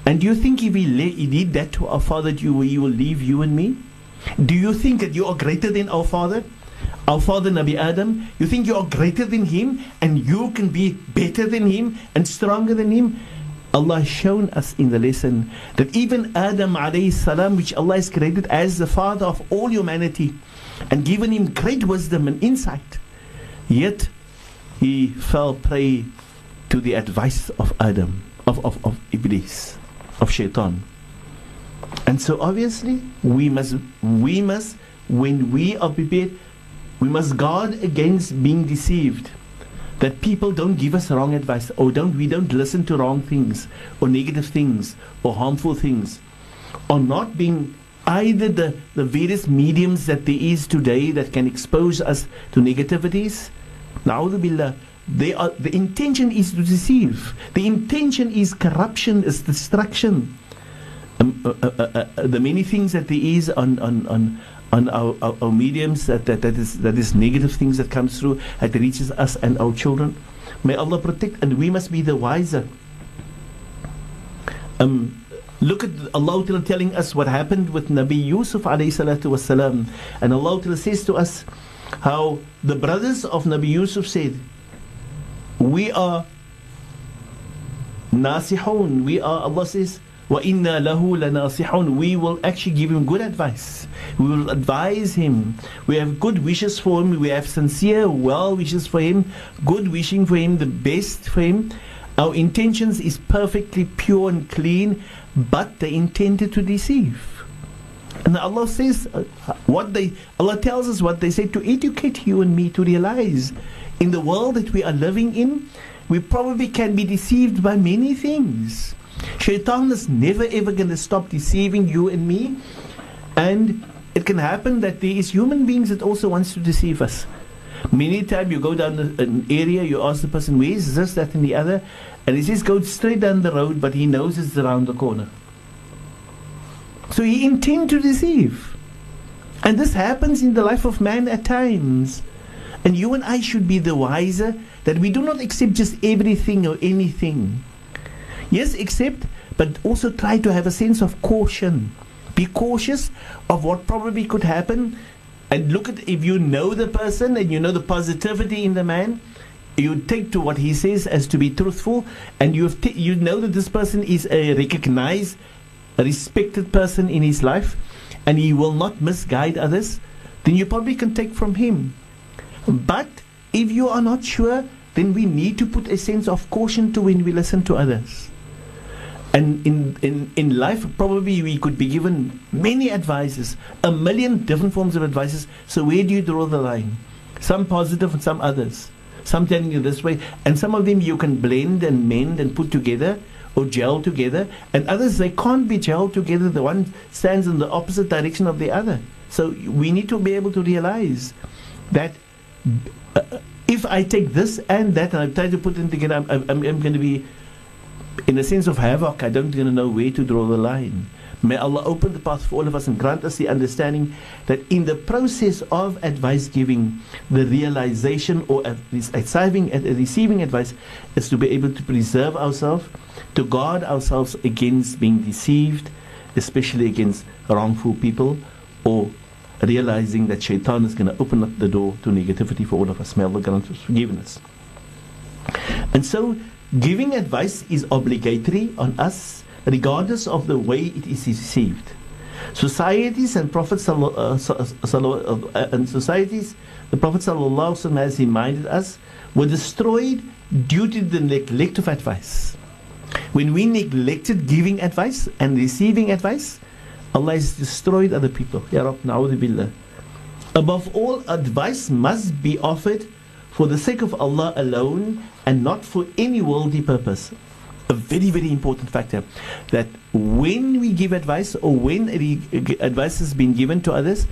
And do you think if he, le- he did that to our Father, you, he will leave you and me? Do you think that you are greater than our Father? Our Father Nabi Adam, you think you are greater than him and you can be better than him and stronger than him? Allah has shown us in the lesson that even Adam alayhi salam, which Allah has created as the father of all humanity and given him great wisdom and insight, yet he fell prey to the advice of Adam, of, of, of Iblis of shaitan. And so obviously we must we must when we are prepared we must guard against being deceived. That people don't give us wrong advice or don't we don't listen to wrong things or negative things or harmful things. Or not being either the, the various mediums that there is today that can expose us to negativities. Na'udhu they are, the intention is to deceive. The intention is corruption, is destruction. Um, uh, uh, uh, uh, the many things that there is on, on, on, on our, our, our, mediums that, that, that, is, that is negative things that comes through, that reaches us and our children. May Allah protect, and we must be the wiser. Um, look at Allah telling us what happened with Nabi Yusuf alayhi. And Allah says to us how the brothers of Nabi Yusuf said, we are nasihun. We are, Allah says, وَإِنَّا لَهُ لَنَاصِحُونَ We will actually give him good advice. We will advise him. We have good wishes for him. We have sincere well wishes for him. Good wishing for him, the best for him. Our intentions is perfectly pure and clean, but they intended to deceive. And Allah says uh, what they Allah tells us what they say to educate you and me to realize in the world that we are living in, we probably can be deceived by many things. Shaitan is never ever going to stop deceiving you and me. And it can happen that there is human beings that also wants to deceive us. Many times you go down an area, you ask the person, where is this, that, and the other, and he says, go straight down the road, but he knows it's around the corner. So he intends to deceive. And this happens in the life of man at times. And you and I should be the wiser that we do not accept just everything or anything. Yes, accept, but also try to have a sense of caution. Be cautious of what probably could happen. And look at if you know the person and you know the positivity in the man, you take to what he says as to be truthful, and you t- you know that this person is a recognized, respected person in his life, and he will not misguide others. Then you probably can take from him but if you are not sure, then we need to put a sense of caution to when we listen to others. And in, in, in life, probably we could be given many advices, a million different forms of advices. So where do you draw the line? Some positive and some others. Some telling you this way, and some of them you can blend and mend and put together or gel together, and others they can't be gelled together. The one stands in the opposite direction of the other. So we need to be able to realize that uh, if I take this and that and I try to put them together, I'm, I'm, I'm going to be, in a sense of havoc. I don't to know where to draw the line. May Allah open the path for all of us and grant us the understanding that in the process of advice giving, the realization or receiving, receiving advice is to be able to preserve ourselves, to guard ourselves against being deceived, especially against wrongful people or realizing that shaitan is going to open up the door to negativity for all of us. May Allah grant us forgiveness. And so, giving advice is obligatory on us, regardless of the way it is received. Societies and prophets uh, uh, and societies, the Prophet sallallahu has reminded us, were destroyed due to the neglect of advice. When we neglected giving advice and receiving advice, Allah has destroyed other people. Ya. Above all, advice must be offered for the sake of Allah alone and not for any worldly purpose. A very, very important factor that when we give advice or when advice has been given to others,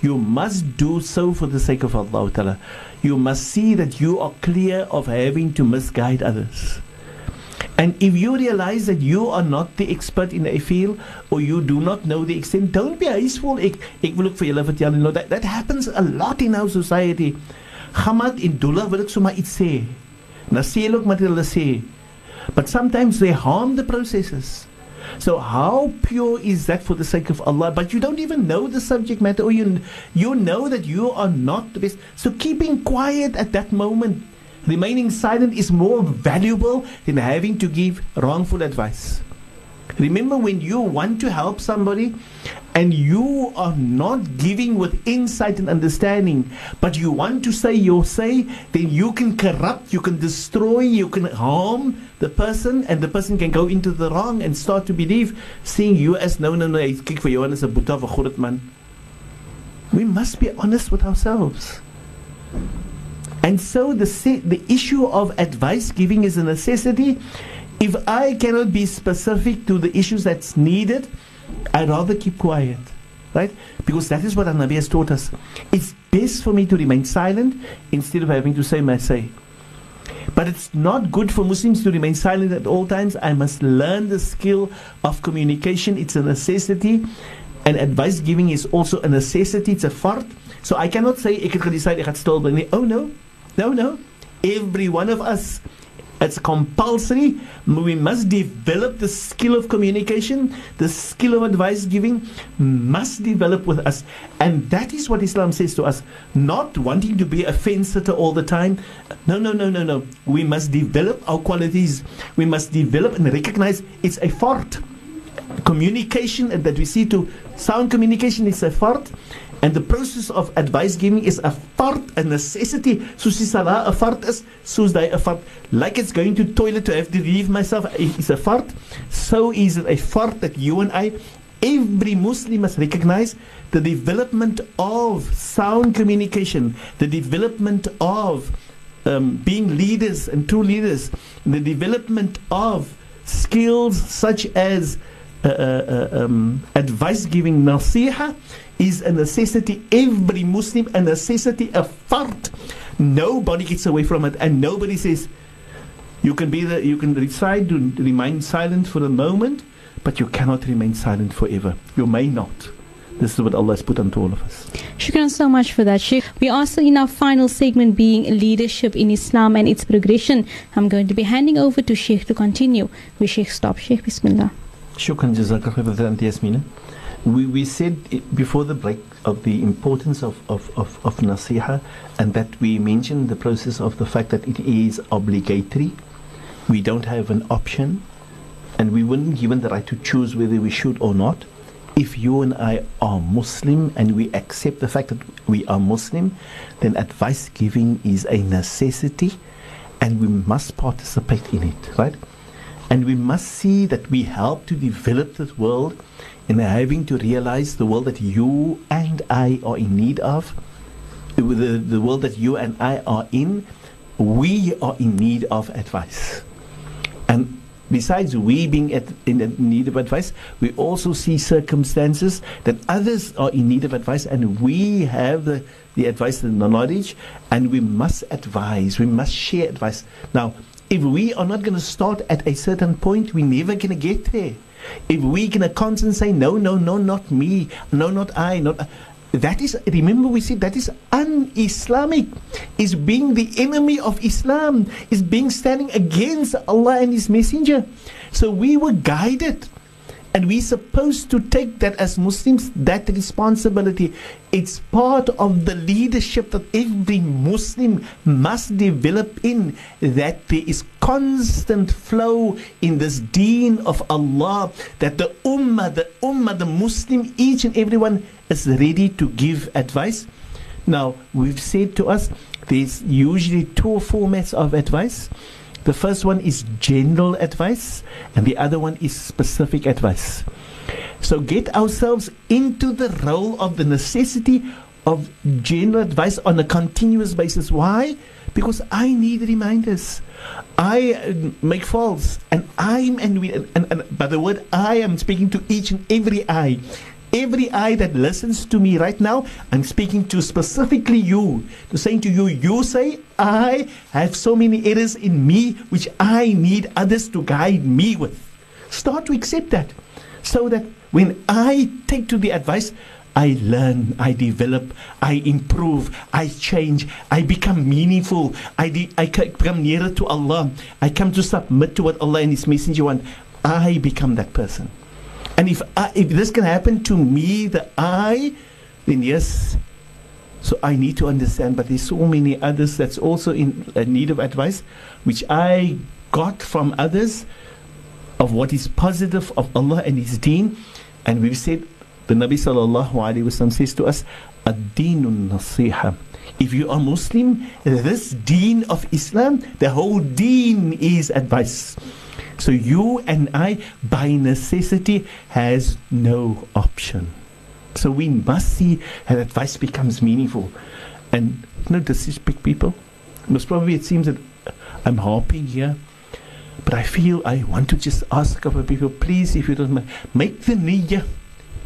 you must do so for the sake of Allah. You must see that you are clear of having to misguide others. And if you realize that you are not the expert in a field or you do not know the extent, don't be hasteful. Ek, ek wil ook vir julle vertel, you know, that, that happens a lot in our society. Hamad in Dullah wil ek sommer iets sê. Nou sê hulle ook wat hulle sê. But sometimes they harm the processes. So how pure is that for the sake of Allah? But you don't even know the subject matter, or you you know that you are not the best. So keeping quiet at that moment remaining silent is more valuable than having to give wrongful advice. Remember, when you want to help somebody and you are not giving with insight and understanding, but you want to say your say, then you can corrupt, you can destroy, you can harm the person, and the person can go into the wrong and start to believe, seeing you as no, no, no, it's kick for you as a buta of a man. We must be honest with ourselves. And so the, the issue of advice giving is a necessity. If I cannot be specific to the issues that's needed, I'd rather keep quiet. Right? Because that is what Anabi has taught us. It's best for me to remain silent instead of having to say my say. But it's not good for Muslims to remain silent at all times. I must learn the skill of communication. It's a necessity. And advice giving is also a necessity. It's a fard. So I cannot say, ek het gedecide, ek gaan Oh no. No, no. Every one of us. It's compulsory. We must develop the skill of communication, the skill of advice giving must develop with us. And that is what Islam says to us. Not wanting to be a fence sitter all the time. No, no, no, no, no. We must develop our qualities. We must develop and recognize it's a fard. Communication that we see to sound communication is a fard. And the process of advice giving is a fard, a necessity. Soos die salah a fard is, soos die a fard. Like it's going to toilet to have to relieve myself is a fard. So is it a fard that you and I, every Muslim must recognize the development of sound communication, the development of um, being leaders and true leaders, the development of skills such as uh, uh, uh um, advice giving nasiha is a necessity. Every Muslim, a necessity, a fard. Nobody gets away from it, and nobody says you can be the, you can decide to remain silent for a moment, but you cannot remain silent forever. You may not. This is what Allah has put onto all of us. Shukran so much for that, Sheikh. We are still in our final segment being leadership in Islam and its progression. I'm going to be handing over to Sheikh to continue. We Sheikh stop. Sheikh, Bismillah. Shukran, Jazakallah, Yasmina we, we said before the break of the importance of, of, of, of nasiha and that we mentioned the process of the fact that it is obligatory. We don't have an option and we weren't given the right to choose whether we should or not. If you and I are Muslim and we accept the fact that we are Muslim, then advice giving is a necessity and we must participate in it, right? And we must see that we help to develop this world in having to realize the world that you and I are in need of, the, the world that you and I are in, we are in need of advice. And besides we being at, in need of advice, we also see circumstances that others are in need of advice, and we have the, the advice and the knowledge, and we must advise, we must share advice. Now, if we are not going to start at a certain point, we're never going to get there. If we can a constantly say, no, no, no, not me, no, not I, not that is remember we said that is un-Islamic. Is being the enemy of Islam is being standing against Allah and his messenger. So we were guided And we're supposed to take that as Muslims, that responsibility. It's part of the leadership that every Muslim must develop in, that there is constant flow in this deen of Allah, that the ummah, the ummah, the Muslim, each and everyone is ready to give advice. Now, we've said to us, there's usually two formats of advice. The first one is general advice, and the other one is specific advice. So get ourselves into the role of the necessity of general advice on a continuous basis. Why? Because I need reminders. I uh, make faults, and I'm and we and, and by the word I am speaking to each and every I. Every eye that listens to me right now, I'm speaking to specifically you, to saying to you, you say, I have so many errors in me which I need others to guide me with. Start to accept that so that when I take to the advice, I learn, I develop, I improve, I change, I become meaningful, I, de- I become nearer to Allah, I come to submit to what Allah and His Messenger want. I become that person. And if I, if this can happen to me, the I, then yes. So I need to understand, but there's so many others that's also in uh, need of advice, which I got from others of what is positive of Allah and His Deen. And we've said, the Nabi sallallahu alaihi wasallam says to us, ad-deenun nasiha. If you are Muslim, this deen of Islam, the whole deen is advice. So you and I, by necessity, has no option. So we must see that advice becomes meaningful. And no disrespect people. Most probably it seems that I'm harping here. But I feel I want to just ask a couple of people, please, if you don't mind, make the niyyah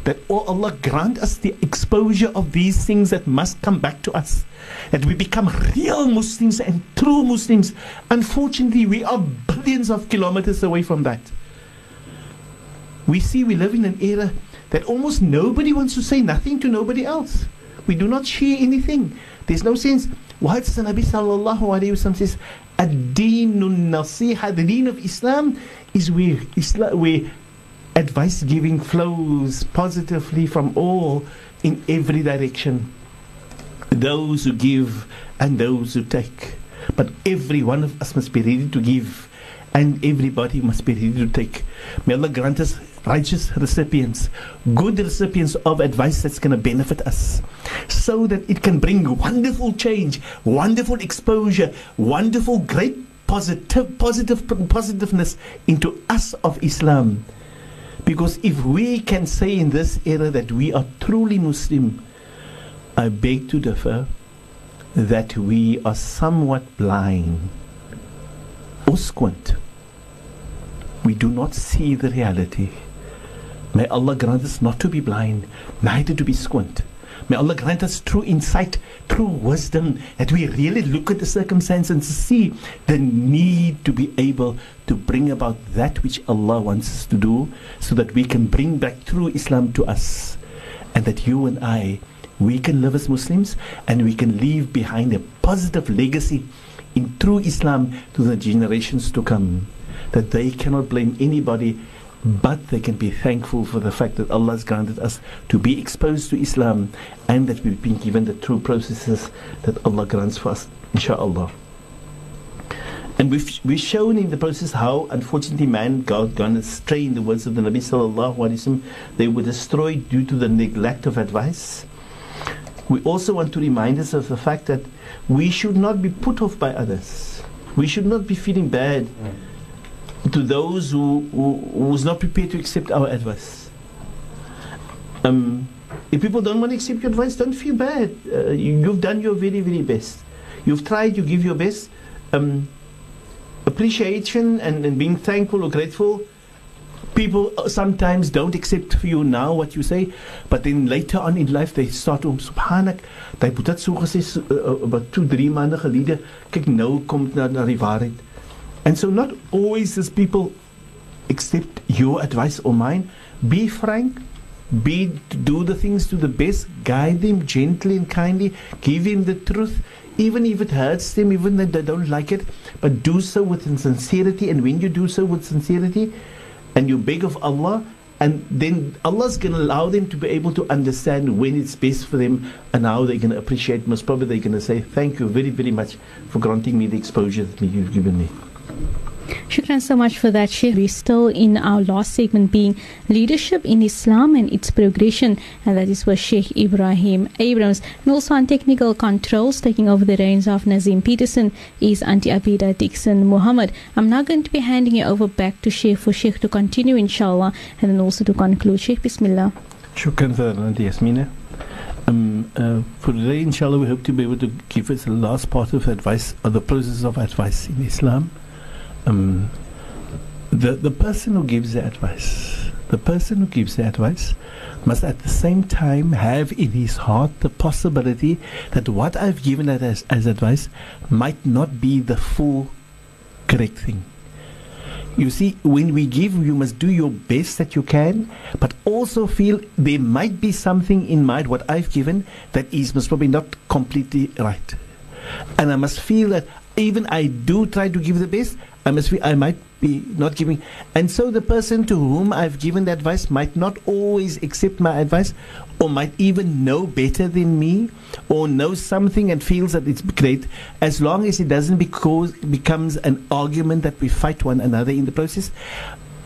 that oh Allah grant us the exposure of these things that must come back to us. That we become real Muslims and true Muslims. Unfortunately, we are billions of kilometers away from that. We see we live in an era that almost nobody wants to say nothing to nobody else. We do not share anything. There's no sense. Why What the Nabi sallallahu alayhi wasallam says, ad-deenun the deen of Islam is where, Islam, where advice giving flows positively from all in every direction. Those who give and those who take. But every one of us must be ready to give and everybody must be ready to take. May Allah grant us righteous recipients, good recipients of advice that's going to benefit us, so that it can bring wonderful change, wonderful exposure, wonderful, great positive, positive positiveness into us of Islam. Because if we can say in this era that we are truly Muslim, I beg to differ that we are somewhat blind or squint. We do not see the reality. May Allah grant us not to be blind, neither to be squint. May Allah grant us true insight, true wisdom, that we really look at the circumstance and see the need to be able to bring about that which Allah wants us to do, so that we can bring back true Islam to us. And that you and I, we can live as Muslims and we can leave behind a positive legacy in true Islam to the generations to come. That they cannot blame anybody but they can be thankful for the fact that Allah has granted us to be exposed to Islam and that we've been given the true processes that Allah grants for us, inshallah. And we've, we've shown in the process how, unfortunately, man got gone astray in the words of the Nabi sallallahu alaihi wasallam. They were destroyed due to the neglect of advice. We also want to remind us of the fact that we should not be put off by others. We should not be feeling bad hmm. To those who, who was not prepared to accept our advice. Um, if people don't want to accept your advice, don't feel bad. Uh, you, have done your very, very best. You've tried, you give your best. Um, appreciation and, and being thankful or grateful. People sometimes don't accept for you now what you say, but then later on in life they start to subhanak. They put dat so gesê uh, about 2 3 maande gelede. Kyk nou kom na die waarheid. And so, not always does people accept your advice or mine. Be frank. Be do the things to the best. Guide them gently and kindly. Give them the truth, even if it hurts them, even if they don't like it. But do so with sincerity. And when you do so with sincerity, and you beg of Allah, and then Allah's going to allow them to be able to understand when it's best for them and how they're going to appreciate. Most probably they're going to say, Thank you very, very much for granting me the exposure that you've given me. Shukran so much for that, Sheikh. We're still in our last segment being leadership in Islam and its progression, and that is with Sheikh Ebrahim Abrahams. And also on technical controls, taking over the reins of Nazim Peterson is Auntie Abida Dixon Muhammad. I'm now going to be handing you over back to Sheikh for Sheikh to continue, inshallah, and then also to conclude. Sheikh, Bismillah. Shukran for that, Yasmina. Um, uh, for today, inshallah, we hope to be able to give us the last part of advice, or the process of advice in Islam um, the the person who gives the advice, the person who gives the advice, must at the same time have in his heart the possibility that what I've given as, as advice might not be the full correct thing. You see, when we give, you must do your best that you can, but also feel there might be something in mind, what I've given, that is most probably not completely right. And I must feel that even I do try to give the best, I must be, I might be not giving. And so the person to whom I've given the advice might not always accept my advice or might even know better than me or knows something and feels that it's great as long as it doesn't because becomes an argument that we fight one another in the process.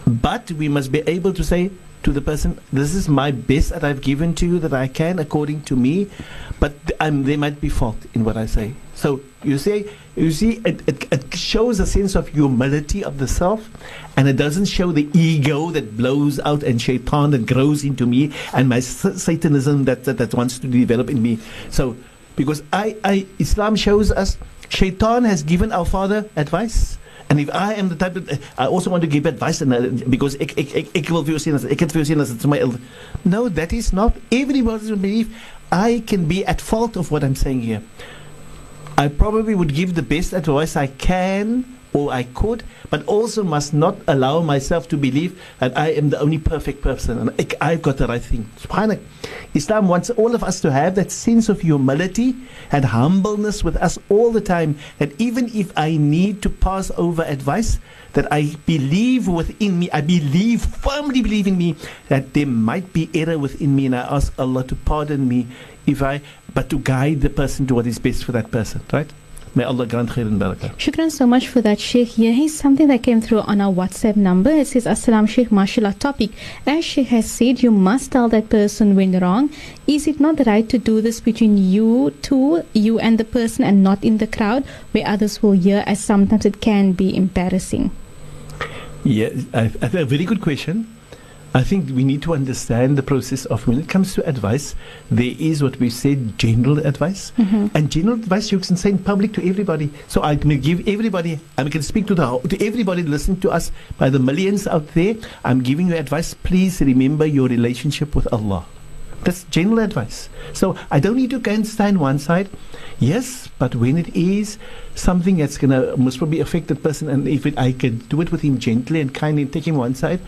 But we must be able to say, to the person, this is my best that I've given to you that I can according to me, but um, there might be fault in what I say. So you say, you see, it, it, it, shows a sense of humility of the self, and it doesn't show the ego that blows out and shaitan that grows into me and my satanism that, that, that wants to develop in me. So, because I, I, Islam shows us shaitan has given our father advice. And if I am the type that I also want to give advice and uh, because ek ek ek ek wil vir jou sê as ek het my No, that is not everybody's belief. I can be at fault of what I'm saying here. I probably would give the best advice I can or I could, but also must not allow myself to believe that I am the only perfect person and I've got the right thing. Subhanallah. Islam wants all of us to have that sense of humility and humbleness with us all the time. That even if I need to pass over advice, that I believe within me, I believe, firmly believe in me, that there might be error within me, and I ask Allah to pardon me if I, but to guide the person to what is best for that person, right? May Allah grant khair and barakah. Shukran so much for that, Sheikh. Here is something that came through on our WhatsApp number. It says, Assalam Sheikh, mashallah topic. As Sheikh has said, you must tell that person when wrong. Is it not right to do this between you two, you and the person, and not in the crowd where others will hear, as sometimes it can be embarrassing? Yeah, a very good question. I think we need to understand the process of when it comes to advice, there is what we say general advice. Mm-hmm. And general advice you can say in public to everybody. So I can give everybody, I can speak to the to everybody listening to us by the millions out there. I'm giving you advice. Please remember your relationship with Allah. That's general advice. So I don't need to go and stand one side. Yes, but when it is something that's going to most probably affect the person, and if it, I can do it with him gently and kindly and take him one side,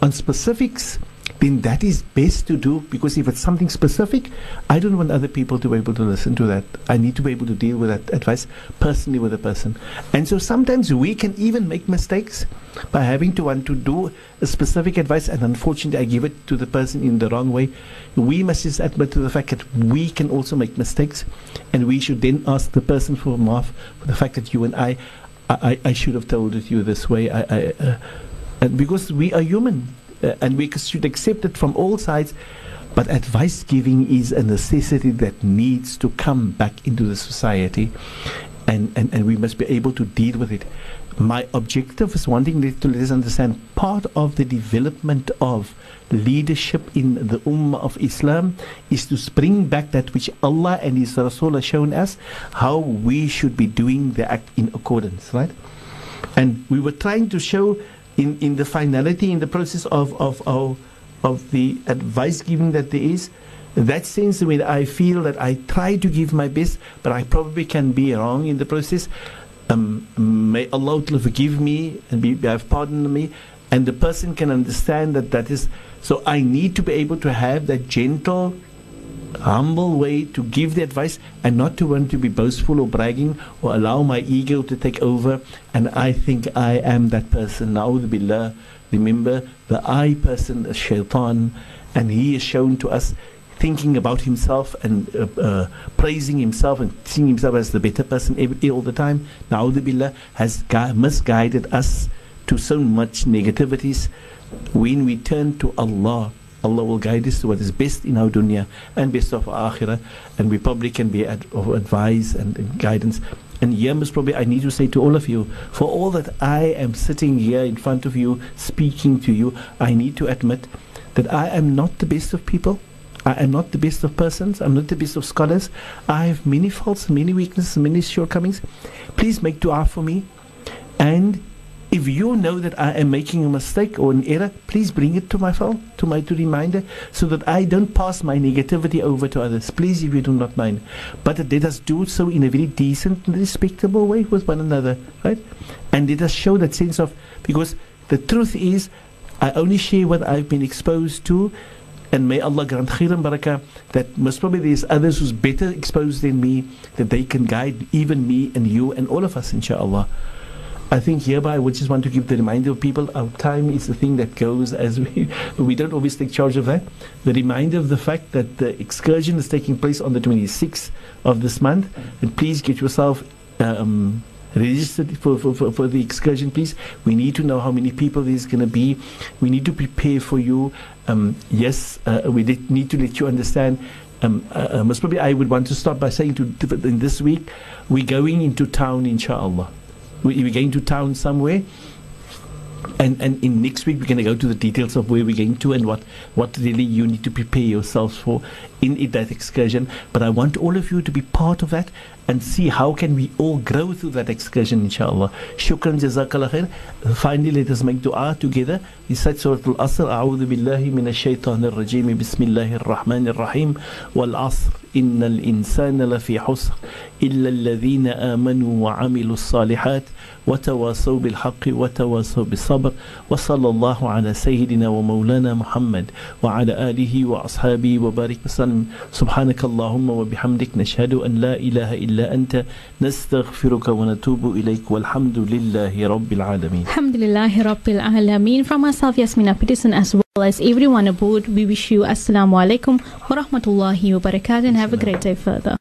on specifics, then that is best to do because if it's something specific, I don't want other people to be able to listen to that. I need to be able to deal with that advice personally with a person. And so sometimes we can even make mistakes by having to want to do a specific advice and unfortunately I give it to the person in the wrong way. We must just admit to the fact that we can also make mistakes and we should then ask the person for maaf for the fact that you and I I, I should have told it you this way. I, I uh, and because we are human uh, and we should accept it from all sides. But advice giving is a necessity that needs to come back into the society, and, and, and we must be able to deal with it. My objective is wanting to let us understand part of the development of leadership in the Ummah of Islam is to bring back that which Allah and His Rasul have shown us, how we should be doing the act in accordance, right? And we were trying to show in, in the finality, in the process of, of, of, of the advice giving that there is, that sense when I feel that I try to give my best, but I probably can be wrong in the process. Um, may Allah forgive me and be, have pardoned me, and the person can understand that that is. So I need to be able to have that gentle humble way to give the advice and not to want to be boastful or bragging or allow my ego to take over and I think I am that person. now. Na'udhu billah. Remember, the I person is shaitan and he is shown to us thinking about himself and uh, uh, praising himself and seeing himself as the better person every, all the time. Na'udhu billah has gui- misguided us to so much negativities. When we turn to Allah, Allah will guide us to what is best in our dunya and best of our akhirah, and we probably can be ad- of advice and, and guidance. And here, most probably, I need to say to all of you, for all that I am sitting here in front of you, speaking to you, I need to admit that I am not the best of people. I am not the best of persons. I'm not the best of scholars. I have many faults, many weaknesses, many shortcomings. Please make dua for me. And you know that I am making a mistake or an error, please bring it to my phone, to my to reminder, so that I don't pass my negativity over to others. Please, if you do not mind. But let us do so in a very decent and respectable way with one another, right? And let us show that sense of because the truth is I only share what I've been exposed to and may Allah grant khair and barakah that most probably there's others who's better exposed than me that they can guide even me and you and all of us inshallah I think hereby we just want to give the reminder of people our time is the thing that goes as we we don't always take charge of that. The reminder of the fact that the excursion is taking place on the 26th of this month, and please get yourself um, registered for, for, for, for the excursion, please. We need to know how many people there's going to be. We need to prepare for you. Um, yes, uh, we need to let you understand. Um, uh, uh, most probably, I would want to start by saying to in this week, we're going into town, inshallah we, we're going to town somewhere? And and in next week we're going to go to the details of where we're going to and what what really you need to prepare yourselves for in, in that excursion. But i want all of you to be part of that and see how can we all grow through that excursion inshallah shukran jazakallah khair finally let us make dua together recite surah al-asr a'udhu billahi minash shaitanir rajim bismillahir rahmanir rahim wal asr innal insana lafi husr illa alladhina amanu wa amilus salihat وتواصوا بالحق وتواصوا بالصبر وصلى الله على سيدنا ومولانا محمد وعلى آله وأصحابه وبارك وسلم سبحانك اللهم وبحمدك نشهد أن لا إله إلا أنت نستغفرك ونتوب إليك والحمد لله رب العالمين Alhamdulillah Rabbil Alameen. From myself, Yasmina Peterson, as well as everyone aboard, we wish you Assalamu alaikum wa rahmatullahi wa barakatuh and have a great day further.